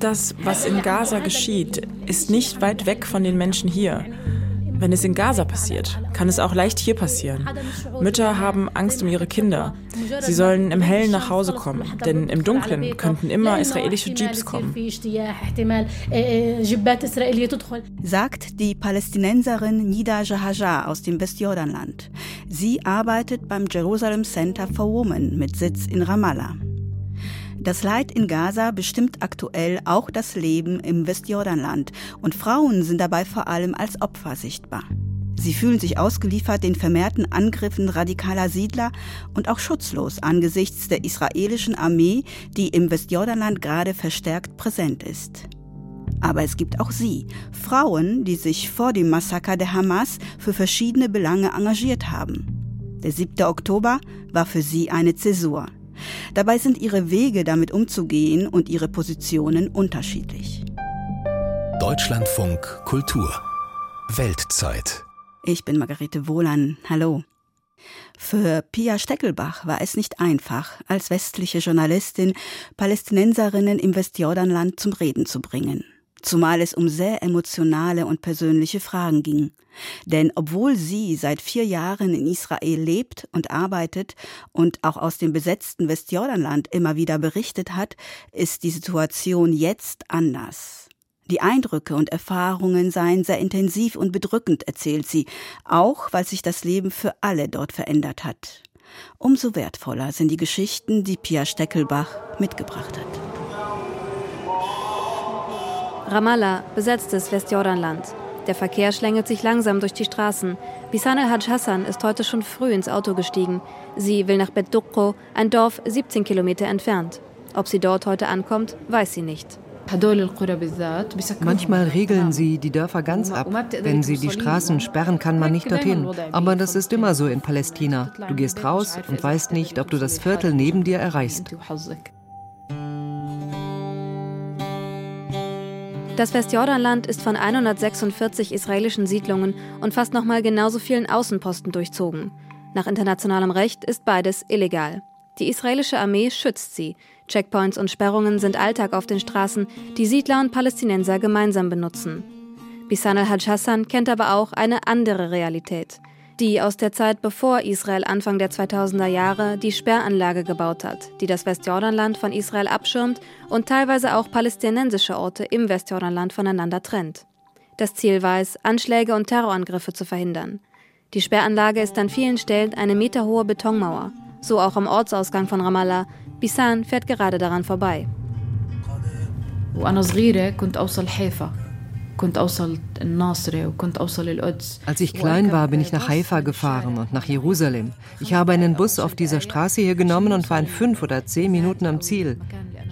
Das, was in Gaza geschieht, ist nicht weit weg von den Menschen hier. Wenn es in Gaza passiert, kann es auch leicht hier passieren. Mütter haben Angst um ihre Kinder. Sie sollen im Hellen nach Hause kommen, denn im Dunklen könnten immer israelische Jeeps kommen. Sagt die Palästinenserin Nida Jahajar aus dem Westjordanland. Sie arbeitet beim Jerusalem Center for Women mit Sitz in Ramallah. Das Leid in Gaza bestimmt aktuell auch das Leben im Westjordanland und Frauen sind dabei vor allem als Opfer sichtbar. Sie fühlen sich ausgeliefert den vermehrten Angriffen radikaler Siedler und auch schutzlos angesichts der israelischen Armee, die im Westjordanland gerade verstärkt präsent ist. Aber es gibt auch sie, Frauen, die sich vor dem Massaker der Hamas für verschiedene Belange engagiert haben. Der 7. Oktober war für sie eine Zäsur. Dabei sind ihre Wege damit umzugehen und ihre Positionen unterschiedlich. Deutschlandfunk Kultur Weltzeit. Ich bin Margarete Wohlan. Hallo. Für Pia Steckelbach war es nicht einfach, als westliche Journalistin Palästinenserinnen im Westjordanland zum Reden zu bringen zumal es um sehr emotionale und persönliche Fragen ging. Denn obwohl sie seit vier Jahren in Israel lebt und arbeitet und auch aus dem besetzten Westjordanland immer wieder berichtet hat, ist die Situation jetzt anders. Die Eindrücke und Erfahrungen seien sehr intensiv und bedrückend, erzählt sie, auch weil sich das Leben für alle dort verändert hat. Umso wertvoller sind die Geschichten, die Pia Steckelbach mitgebracht hat. Ramallah, besetztes Westjordanland. Der Verkehr schlängelt sich langsam durch die Straßen. Bisan el-Hajj Hassan ist heute schon früh ins Auto gestiegen. Sie will nach Bet Dukko, ein Dorf 17 Kilometer entfernt. Ob sie dort heute ankommt, weiß sie nicht. Manchmal regeln sie die Dörfer ganz ab. Wenn sie die Straßen sperren, kann man nicht dorthin. Aber das ist immer so in Palästina. Du gehst raus und weißt nicht, ob du das Viertel neben dir erreichst. Das Westjordanland ist von 146 israelischen Siedlungen und fast nochmal genauso vielen Außenposten durchzogen. Nach internationalem Recht ist beides illegal. Die israelische Armee schützt sie. Checkpoints und Sperrungen sind Alltag auf den Straßen, die Siedler und Palästinenser gemeinsam benutzen. Bisan al-Hajj Hassan kennt aber auch eine andere Realität die aus der Zeit bevor Israel Anfang der 2000er Jahre die Sperranlage gebaut hat, die das Westjordanland von Israel abschirmt und teilweise auch palästinensische Orte im Westjordanland voneinander trennt. Das Ziel war es, Anschläge und Terrorangriffe zu verhindern. Die Sperranlage ist an vielen Stellen eine meterhohe Betonmauer, so auch am Ortsausgang von Ramallah. Bisan fährt gerade daran vorbei. وأنا صغيرة كنت أوصل حيفا als ich klein war, bin ich nach Haifa gefahren und nach Jerusalem. Ich habe einen Bus auf dieser Straße hier genommen und war in fünf oder zehn Minuten am Ziel.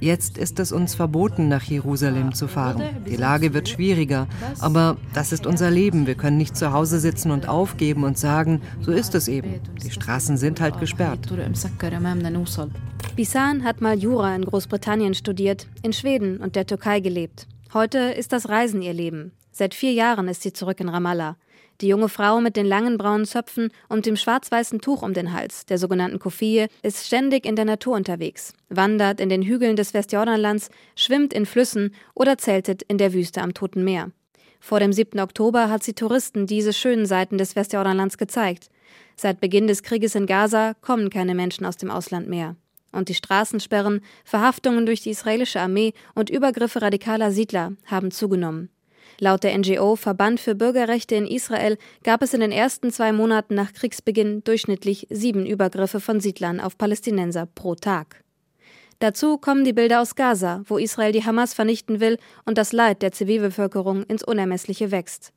Jetzt ist es uns verboten, nach Jerusalem zu fahren. Die Lage wird schwieriger, aber das ist unser Leben. Wir können nicht zu Hause sitzen und aufgeben und sagen, so ist es eben. Die Straßen sind halt gesperrt. Bisan hat mal Jura in Großbritannien studiert, in Schweden und der Türkei gelebt. Heute ist das Reisen ihr Leben. Seit vier Jahren ist sie zurück in Ramallah. Die junge Frau mit den langen braunen Zöpfen und dem schwarz-weißen Tuch um den Hals, der sogenannten Kofie, ist ständig in der Natur unterwegs, wandert in den Hügeln des Westjordanlands, schwimmt in Flüssen oder zeltet in der Wüste am Toten Meer. Vor dem 7. Oktober hat sie Touristen diese schönen Seiten des Westjordanlands gezeigt. Seit Beginn des Krieges in Gaza kommen keine Menschen aus dem Ausland mehr und die Straßensperren, Verhaftungen durch die israelische Armee und Übergriffe radikaler Siedler haben zugenommen. Laut der NGO Verband für Bürgerrechte in Israel gab es in den ersten zwei Monaten nach Kriegsbeginn durchschnittlich sieben Übergriffe von Siedlern auf Palästinenser pro Tag. Dazu kommen die Bilder aus Gaza, wo Israel die Hamas vernichten will und das Leid der Zivilbevölkerung ins Unermessliche wächst.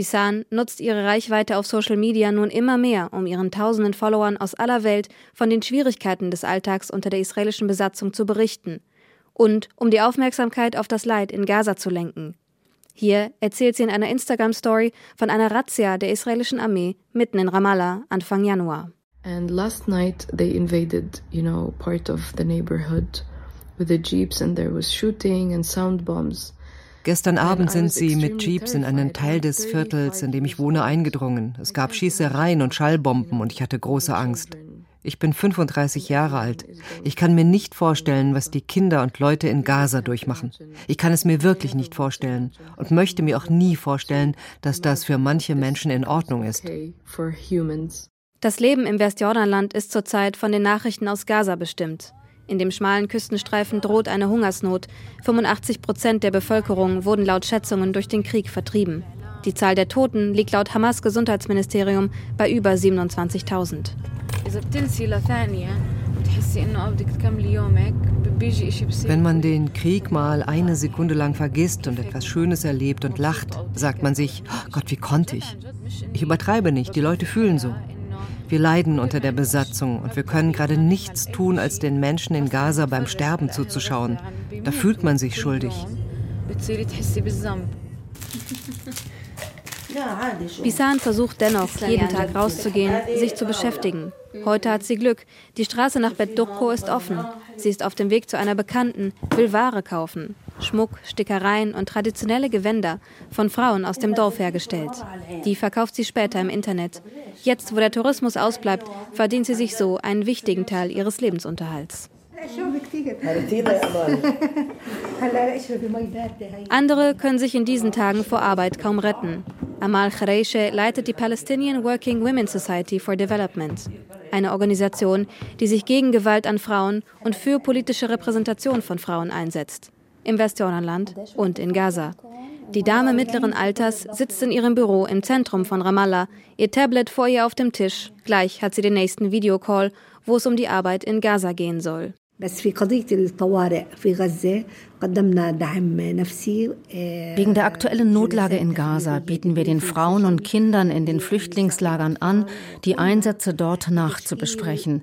Bisan nutzt ihre Reichweite auf Social Media nun immer mehr, um ihren tausenden Followern aus aller Welt von den Schwierigkeiten des Alltags unter der israelischen Besatzung zu berichten und um die Aufmerksamkeit auf das Leid in Gaza zu lenken. Hier erzählt sie in einer Instagram-Story von einer Razzia der israelischen Armee mitten in Ramallah Anfang Januar. And last night they invaded, you know, part of the neighborhood with the jeeps and there was shooting and sound bombs. Gestern Abend sind sie mit Jeeps in einen Teil des Viertels, in dem ich wohne, eingedrungen. Es gab Schießereien und Schallbomben und ich hatte große Angst. Ich bin 35 Jahre alt. Ich kann mir nicht vorstellen, was die Kinder und Leute in Gaza durchmachen. Ich kann es mir wirklich nicht vorstellen und möchte mir auch nie vorstellen, dass das für manche Menschen in Ordnung ist. Das Leben im Westjordanland ist zurzeit von den Nachrichten aus Gaza bestimmt. In dem schmalen Küstenstreifen droht eine Hungersnot. 85 Prozent der Bevölkerung wurden laut Schätzungen durch den Krieg vertrieben. Die Zahl der Toten liegt laut Hamas Gesundheitsministerium bei über 27.000. Wenn man den Krieg mal eine Sekunde lang vergisst und etwas Schönes erlebt und lacht, sagt man sich, oh Gott, wie konnte ich? Ich übertreibe nicht, die Leute fühlen so. Wir leiden unter der Besatzung und wir können gerade nichts tun, als den Menschen in Gaza beim Sterben zuzuschauen. Da fühlt man sich schuldig. Bisan versucht dennoch, jeden Tag rauszugehen, sich zu beschäftigen. Heute hat sie Glück. Die Straße nach Beddurko ist offen. Sie ist auf dem Weg zu einer Bekannten, will Ware kaufen. Schmuck, Stickereien und traditionelle Gewänder von Frauen aus dem Dorf hergestellt. Die verkauft sie später im Internet. Jetzt, wo der Tourismus ausbleibt, verdient sie sich so einen wichtigen Teil ihres Lebensunterhalts. Andere können sich in diesen Tagen vor Arbeit kaum retten. Amal Khareishe leitet die Palestinian Working Women's Society for Development, eine Organisation, die sich gegen Gewalt an Frauen und für politische Repräsentation von Frauen einsetzt, im Westjordanland und in Gaza. Die Dame mittleren Alters sitzt in ihrem Büro im Zentrum von Ramallah, ihr Tablet vor ihr auf dem Tisch. Gleich hat sie den nächsten Videocall, wo es um die Arbeit in Gaza gehen soll. Wegen der aktuellen Notlage in Gaza bieten wir den Frauen und Kindern in den Flüchtlingslagern an, die Einsätze dort nachzubesprechen.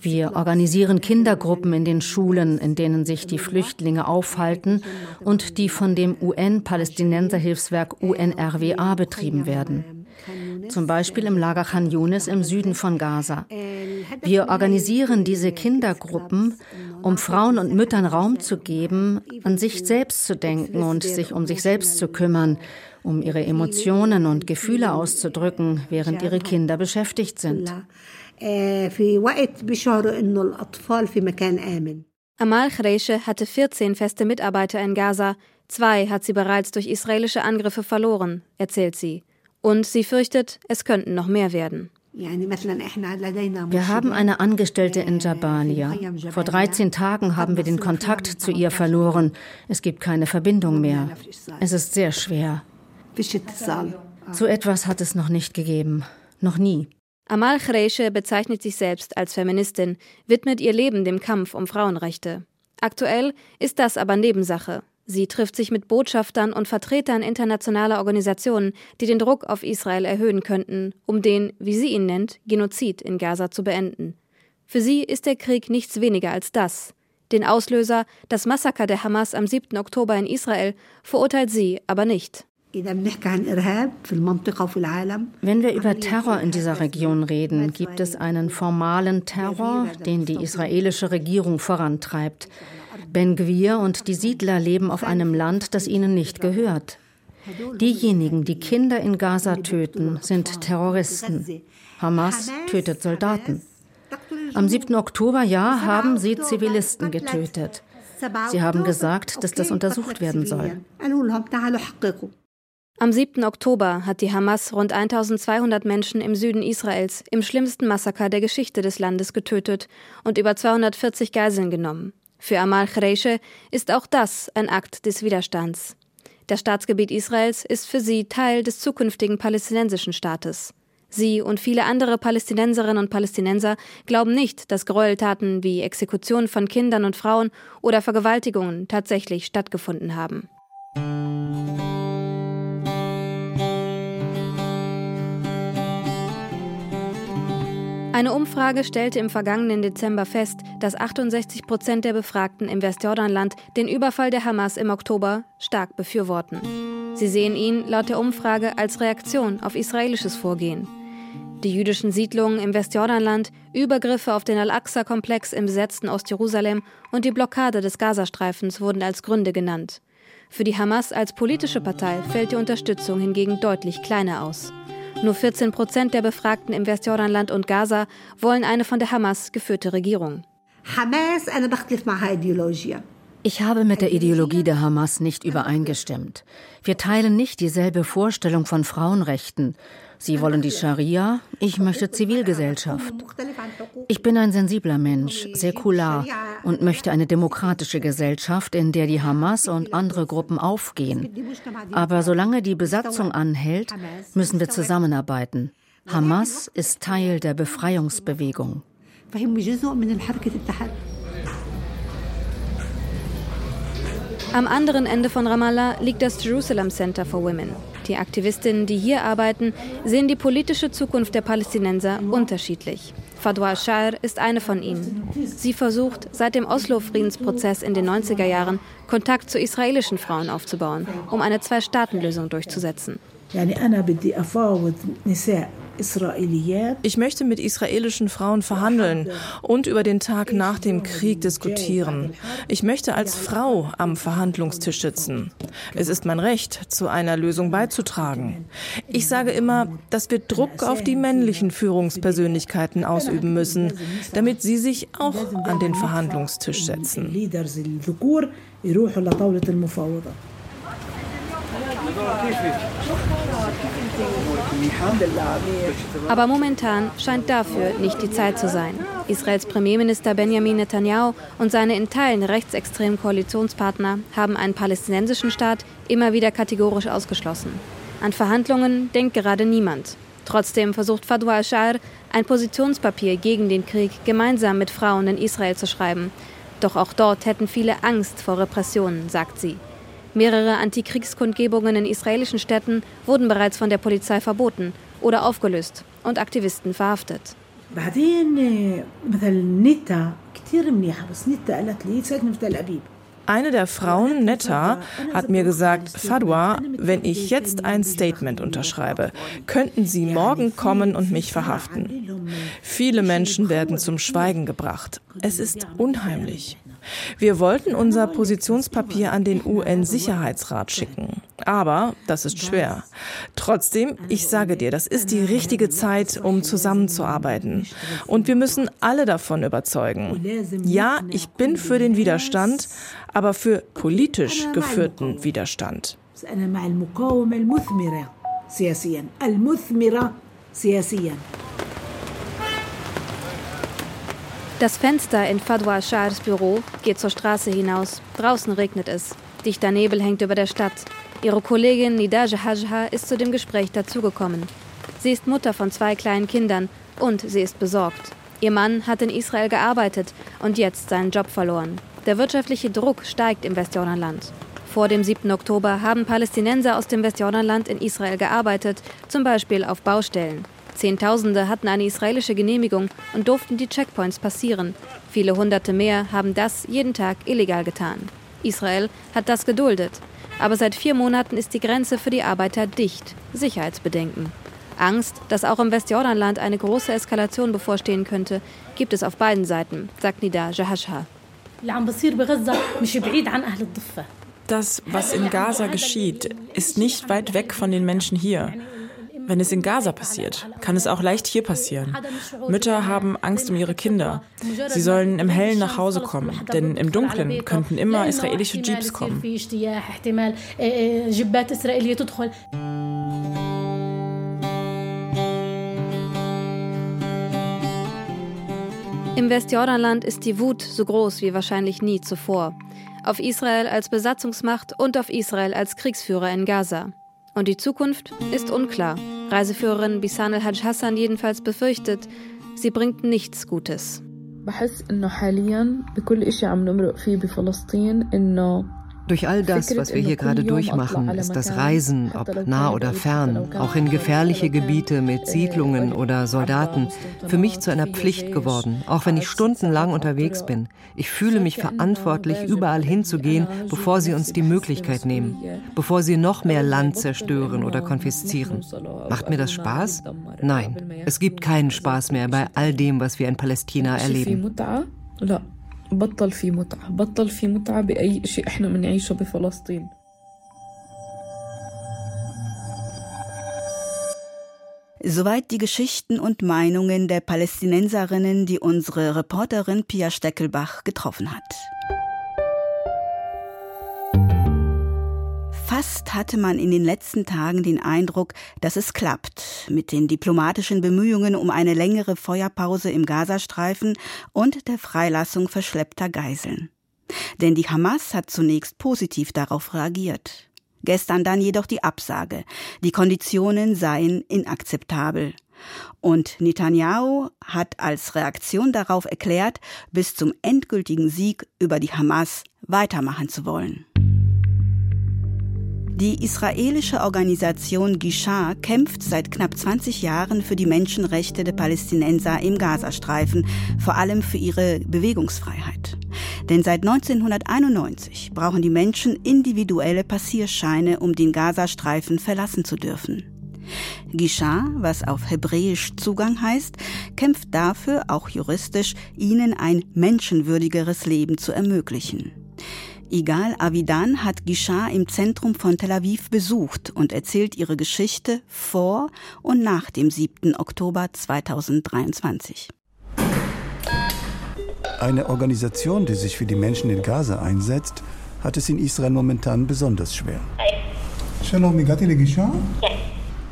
Wir organisieren Kindergruppen in den Schulen, in denen sich die Flüchtlinge aufhalten und die von dem UN-Palästinenserhilfswerk UNRWA betrieben werden zum Beispiel im Lager Khan Yunis im Süden von Gaza. Wir organisieren diese Kindergruppen, um Frauen und Müttern Raum zu geben, an sich selbst zu denken und sich um sich selbst zu kümmern, um ihre Emotionen und Gefühle auszudrücken, während ihre Kinder beschäftigt sind. Amal Khreische hatte 14 feste Mitarbeiter in Gaza. Zwei hat sie bereits durch israelische Angriffe verloren, erzählt sie. Und sie fürchtet, es könnten noch mehr werden. Wir haben eine Angestellte in Jabalia. Vor 13 Tagen haben wir den Kontakt zu ihr verloren. Es gibt keine Verbindung mehr. Es ist sehr schwer. So etwas hat es noch nicht gegeben. Noch nie. Amal Khreische bezeichnet sich selbst als Feministin, widmet ihr Leben dem Kampf um Frauenrechte. Aktuell ist das aber Nebensache. Sie trifft sich mit Botschaftern und Vertretern internationaler Organisationen, die den Druck auf Israel erhöhen könnten, um den, wie sie ihn nennt, Genozid in Gaza zu beenden. Für sie ist der Krieg nichts weniger als das. Den Auslöser, das Massaker der Hamas am 7. Oktober in Israel, verurteilt sie aber nicht. Wenn wir über Terror in dieser Region reden, gibt es einen formalen Terror, den die israelische Regierung vorantreibt. Ben Gwir und die Siedler leben auf einem Land, das ihnen nicht gehört. Diejenigen, die Kinder in Gaza töten, sind Terroristen. Hamas tötet Soldaten. Am 7. Oktober, ja, haben sie Zivilisten getötet. Sie haben gesagt, dass das untersucht werden soll. Am 7. Oktober hat die Hamas rund 1200 Menschen im Süden Israels im schlimmsten Massaker der Geschichte des Landes getötet und über 240 Geiseln genommen. Für Amal Khreische ist auch das ein Akt des Widerstands. Das Staatsgebiet Israels ist für sie Teil des zukünftigen palästinensischen Staates. Sie und viele andere Palästinenserinnen und Palästinenser glauben nicht, dass Gräueltaten wie Exekutionen von Kindern und Frauen oder Vergewaltigungen tatsächlich stattgefunden haben. Eine Umfrage stellte im vergangenen Dezember fest, dass 68 Prozent der Befragten im Westjordanland den Überfall der Hamas im Oktober stark befürworten. Sie sehen ihn laut der Umfrage als Reaktion auf israelisches Vorgehen. Die jüdischen Siedlungen im Westjordanland, Übergriffe auf den Al-Aqsa-Komplex im besetzten Ostjerusalem und die Blockade des Gazastreifens wurden als Gründe genannt. Für die Hamas als politische Partei fällt die Unterstützung hingegen deutlich kleiner aus. Nur 14 Prozent der Befragten im Westjordanland und Gaza wollen eine von der Hamas geführte Regierung. Ich habe mit der Ideologie der Hamas nicht übereingestimmt. Wir teilen nicht dieselbe Vorstellung von Frauenrechten. Sie wollen die Scharia, ich möchte Zivilgesellschaft. Ich bin ein sensibler Mensch, säkular und möchte eine demokratische Gesellschaft, in der die Hamas und andere Gruppen aufgehen. Aber solange die Besatzung anhält, müssen wir zusammenarbeiten. Hamas ist Teil der Befreiungsbewegung. Am anderen Ende von Ramallah liegt das Jerusalem Center for Women. Die Aktivistinnen, die hier arbeiten, sehen die politische Zukunft der Palästinenser unterschiedlich. Fadwa Shair ist eine von ihnen. Sie versucht, seit dem Oslo-Friedensprozess in den 90er Jahren Kontakt zu israelischen Frauen aufzubauen, um eine Zwei-Staaten-Lösung durchzusetzen. Ich möchte mit israelischen Frauen verhandeln und über den Tag nach dem Krieg diskutieren. Ich möchte als Frau am Verhandlungstisch sitzen. Es ist mein Recht, zu einer Lösung beizutragen. Ich sage immer, dass wir Druck auf die männlichen Führungspersönlichkeiten ausüben müssen, damit sie sich auch an den Verhandlungstisch setzen. Aber momentan scheint dafür nicht die Zeit zu sein. Israels Premierminister Benjamin Netanyahu und seine in Teilen rechtsextremen Koalitionspartner haben einen palästinensischen Staat immer wieder kategorisch ausgeschlossen. An Verhandlungen denkt gerade niemand. Trotzdem versucht Fadwa al-Shar, ein Positionspapier gegen den Krieg gemeinsam mit Frauen in Israel zu schreiben. Doch auch dort hätten viele Angst vor Repressionen, sagt sie. Mehrere Antikriegskundgebungen in israelischen Städten wurden bereits von der Polizei verboten oder aufgelöst und Aktivisten verhaftet. Eine der Frauen, Netta, hat mir gesagt, Fadwa, wenn ich jetzt ein Statement unterschreibe, könnten Sie morgen kommen und mich verhaften. Viele Menschen werden zum Schweigen gebracht. Es ist unheimlich. Wir wollten unser Positionspapier an den UN-Sicherheitsrat schicken. Aber das ist schwer. Trotzdem, ich sage dir, das ist die richtige Zeit, um zusammenzuarbeiten. Und wir müssen alle davon überzeugen. Ja, ich bin für den Widerstand, aber für politisch geführten Widerstand. Das Fenster in Fadwa Shahrs Büro geht zur Straße hinaus. Draußen regnet es. Dichter Nebel hängt über der Stadt. Ihre Kollegin Nidaj Hajha ist zu dem Gespräch dazugekommen. Sie ist Mutter von zwei kleinen Kindern und sie ist besorgt. Ihr Mann hat in Israel gearbeitet und jetzt seinen Job verloren. Der wirtschaftliche Druck steigt im Westjordanland. Vor dem 7. Oktober haben Palästinenser aus dem Westjordanland in Israel gearbeitet, zum Beispiel auf Baustellen. Zehntausende hatten eine israelische Genehmigung und durften die Checkpoints passieren. Viele Hunderte mehr haben das jeden Tag illegal getan. Israel hat das geduldet. Aber seit vier Monaten ist die Grenze für die Arbeiter dicht. Sicherheitsbedenken. Angst, dass auch im Westjordanland eine große Eskalation bevorstehen könnte, gibt es auf beiden Seiten, sagt Nida Jahashha. Das, was in Gaza geschieht, ist nicht weit weg von den Menschen hier. Wenn es in Gaza passiert, kann es auch leicht hier passieren. Mütter haben Angst um ihre Kinder. Sie sollen im Hellen nach Hause kommen, denn im Dunklen könnten immer israelische Jeeps kommen. Im Westjordanland ist die Wut so groß wie wahrscheinlich nie zuvor. Auf Israel als Besatzungsmacht und auf Israel als Kriegsführer in Gaza. Und die Zukunft ist unklar. Reiseführerin Bisan al-Hajj Hassan jedenfalls befürchtet, sie bringt nichts Gutes. بحس انه حاليا بكل اشي عم نمرق فيه بفلسطين انه durch all das, was wir hier gerade durchmachen, ist das Reisen, ob nah oder fern, auch in gefährliche Gebiete mit Siedlungen oder Soldaten, für mich zu einer Pflicht geworden, auch wenn ich stundenlang unterwegs bin. Ich fühle mich verantwortlich, überall hinzugehen, bevor sie uns die Möglichkeit nehmen, bevor sie noch mehr Land zerstören oder konfiszieren. Macht mir das Spaß? Nein, es gibt keinen Spaß mehr bei all dem, was wir in Palästina erleben. بطل في متعة بطل في متعة بأي شيء احنا بنعيشه بفلسطين Soweit die Geschichten und Meinungen der Palästinenserinnen, die unsere Reporterin Pia Steckelbach getroffen hat. Fast hatte man in den letzten Tagen den Eindruck, dass es klappt mit den diplomatischen Bemühungen um eine längere Feuerpause im Gazastreifen und der Freilassung verschleppter Geiseln. Denn die Hamas hat zunächst positiv darauf reagiert. Gestern dann jedoch die Absage. Die Konditionen seien inakzeptabel. Und Netanyahu hat als Reaktion darauf erklärt, bis zum endgültigen Sieg über die Hamas weitermachen zu wollen. Die israelische Organisation Gishar kämpft seit knapp 20 Jahren für die Menschenrechte der Palästinenser im Gazastreifen, vor allem für ihre Bewegungsfreiheit. Denn seit 1991 brauchen die Menschen individuelle Passierscheine, um den Gazastreifen verlassen zu dürfen. Gishar, was auf Hebräisch Zugang heißt, kämpft dafür, auch juristisch, ihnen ein menschenwürdigeres Leben zu ermöglichen. Igal Avidan hat Gishar im Zentrum von Tel Aviv besucht und erzählt ihre Geschichte vor und nach dem 7. Oktober 2023. Eine Organisation, die sich für die Menschen in Gaza einsetzt, hat es in Israel momentan besonders schwer.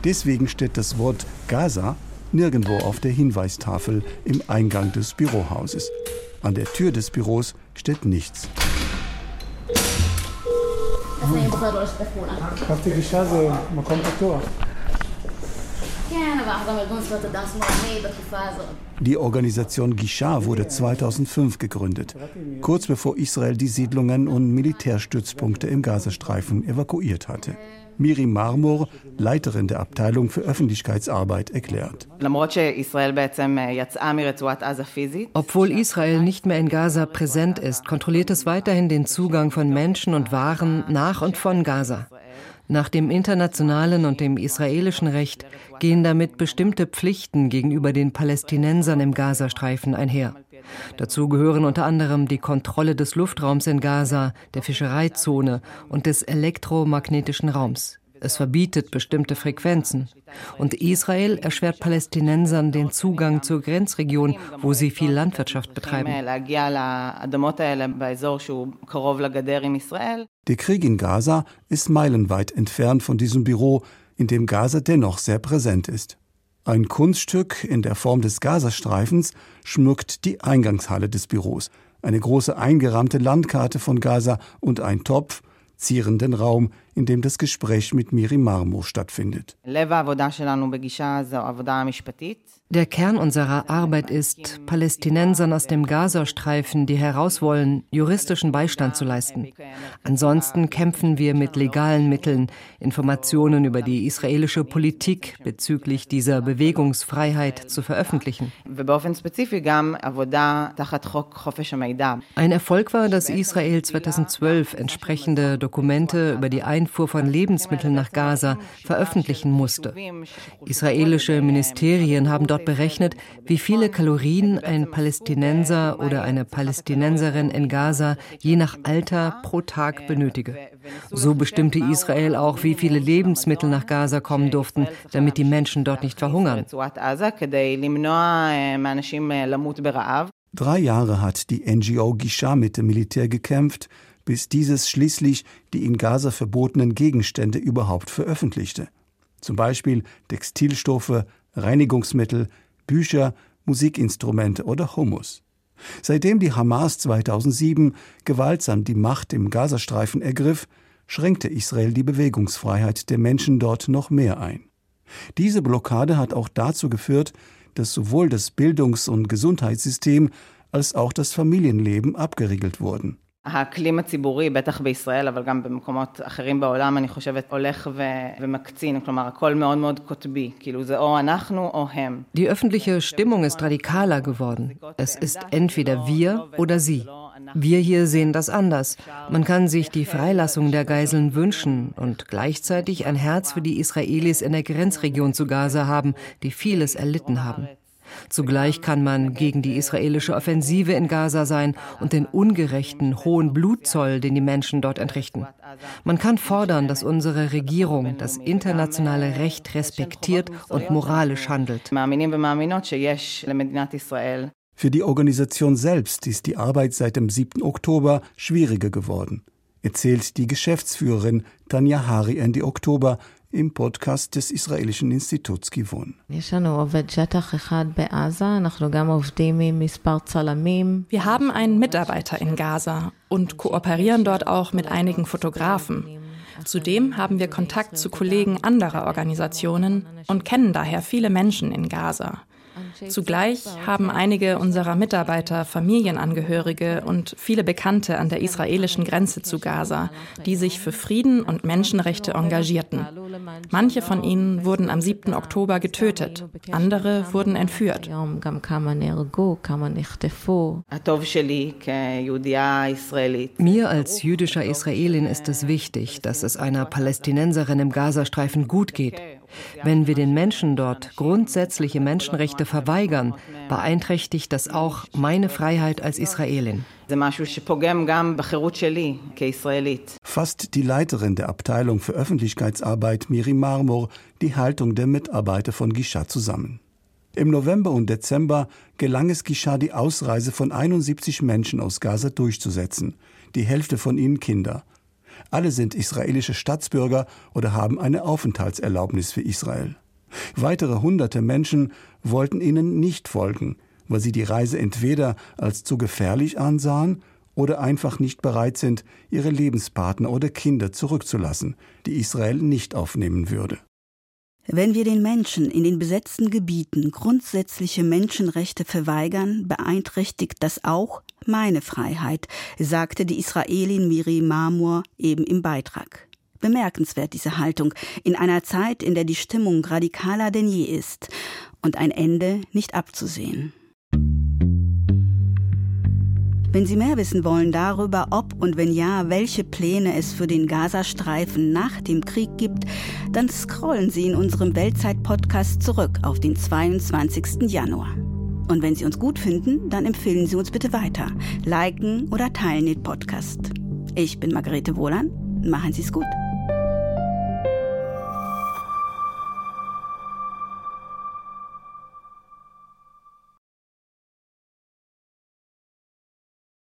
Deswegen steht das Wort Gaza nirgendwo auf der Hinweistafel im Eingang des Bürohauses. An der Tür des Büros steht nichts. אני בכלל לא לשתף פעולה. קו גישה זה מקום פתוח. כן, אבל אנחנו גם ארגון זכויות אדם שמאלני בתקופה הזאת. Die Organisation Gishar wurde 2005 gegründet, kurz bevor Israel die Siedlungen und Militärstützpunkte im Gazastreifen evakuiert hatte. Miri Marmor, Leiterin der Abteilung für Öffentlichkeitsarbeit, erklärt. Obwohl Israel nicht mehr in Gaza präsent ist, kontrolliert es weiterhin den Zugang von Menschen und Waren nach und von Gaza. Nach dem internationalen und dem israelischen Recht gehen damit bestimmte Pflichten gegenüber den Palästinensern im Gazastreifen einher. Dazu gehören unter anderem die Kontrolle des Luftraums in Gaza, der Fischereizone und des elektromagnetischen Raums. Es verbietet bestimmte Frequenzen. Und Israel erschwert Palästinensern den Zugang zur Grenzregion, wo sie viel Landwirtschaft betreiben. Der Krieg in Gaza ist meilenweit entfernt von diesem Büro, in dem Gaza dennoch sehr präsent ist. Ein Kunststück in der Form des Gazastreifens schmückt die Eingangshalle des Büros. Eine große eingerahmte Landkarte von Gaza und ein Topf zieren den Raum, in dem das Gespräch mit Miri Marmo stattfindet. Der Kern unserer Arbeit ist, Palästinensern aus dem Gazastreifen, die heraus wollen, juristischen Beistand zu leisten. Ansonsten kämpfen wir mit legalen Mitteln, Informationen über die israelische Politik bezüglich dieser Bewegungsfreiheit zu veröffentlichen. Ein Erfolg war, dass Israel 2012 entsprechende Dokumente über die Einfuhr von Lebensmitteln nach Gaza veröffentlichen musste. Israelische Ministerien haben dort berechnet, wie viele Kalorien ein Palästinenser oder eine Palästinenserin in Gaza je nach Alter pro Tag benötige. So bestimmte Israel auch, wie viele Lebensmittel nach Gaza kommen durften, damit die Menschen dort nicht verhungern. Drei Jahre hat die NGO Gisha mit dem Militär gekämpft, bis dieses schließlich die in Gaza verbotenen Gegenstände überhaupt veröffentlichte. Zum Beispiel Textilstoffe, Reinigungsmittel, Bücher, Musikinstrumente oder Hummus. Seitdem die Hamas 2007 gewaltsam die Macht im Gazastreifen ergriff, schränkte Israel die Bewegungsfreiheit der Menschen dort noch mehr ein. Diese Blockade hat auch dazu geführt, dass sowohl das Bildungs- und Gesundheitssystem als auch das Familienleben abgeriegelt wurden. האקלים הציבורי, בטח בישראל, אבל גם במקומות אחרים בעולם, אני חושבת, הולך ו- ומקצין. כלומר, הכל מאוד מאוד קוטבי. כאילו, זה או אנחנו או הם. Die öffentliche Stimmung ist radikaler geworden. Es ist entweder wir oder sie. Wir hier sehen das anders. Man kann sich die Freilassung der Geiseln wünschen und gleichzeitig ein Herz für die Israelis in der Grenzregion zu Gaza haben, die vieles erlitten haben. Zugleich kann man gegen die israelische Offensive in Gaza sein und den ungerechten, hohen Blutzoll, den die Menschen dort entrichten. Man kann fordern, dass unsere Regierung das internationale Recht respektiert und moralisch handelt. Für die Organisation selbst ist die Arbeit seit dem 7. Oktober schwieriger geworden, erzählt die Geschäftsführerin Tanja Hari Ende Oktober im Podcast des israelischen Instituts Givon. Wir haben einen Mitarbeiter in Gaza und kooperieren dort auch mit einigen Fotografen. Zudem haben wir Kontakt zu Kollegen anderer Organisationen und kennen daher viele Menschen in Gaza. Zugleich haben einige unserer Mitarbeiter Familienangehörige und viele Bekannte an der israelischen Grenze zu Gaza, die sich für Frieden und Menschenrechte engagierten. Manche von ihnen wurden am 7. Oktober getötet, andere wurden entführt. Mir als jüdischer Israelin ist es wichtig, dass es einer Palästinenserin im Gazastreifen gut geht. Wenn wir den Menschen dort grundsätzliche Menschenrechte verweigern, beeinträchtigt das auch meine Freiheit als Israelin. Fasst die Leiterin der Abteilung für Öffentlichkeitsarbeit Miri Marmor die Haltung der Mitarbeiter von Gisha zusammen. Im November und Dezember gelang es Gisha, die Ausreise von 71 Menschen aus Gaza durchzusetzen, die Hälfte von ihnen Kinder. Alle sind israelische Staatsbürger oder haben eine Aufenthaltserlaubnis für Israel. Weitere hunderte Menschen wollten ihnen nicht folgen, weil sie die Reise entweder als zu gefährlich ansahen oder einfach nicht bereit sind, ihre Lebenspartner oder Kinder zurückzulassen, die Israel nicht aufnehmen würde. Wenn wir den Menschen in den besetzten Gebieten grundsätzliche Menschenrechte verweigern, beeinträchtigt das auch meine Freiheit, sagte die Israelin Miri Marmor eben im Beitrag. Bemerkenswert diese Haltung in einer Zeit, in der die Stimmung radikaler denn je ist und ein Ende nicht abzusehen. Wenn Sie mehr wissen wollen darüber, ob und wenn ja, welche Pläne es für den Gazastreifen nach dem Krieg gibt, dann scrollen Sie in unserem Weltzeit-Podcast zurück auf den 22. Januar. Und wenn Sie uns gut finden, dann empfehlen Sie uns bitte weiter. Liken oder teilen den Podcast. Ich bin Margarete Wohlan. Machen Sie es gut.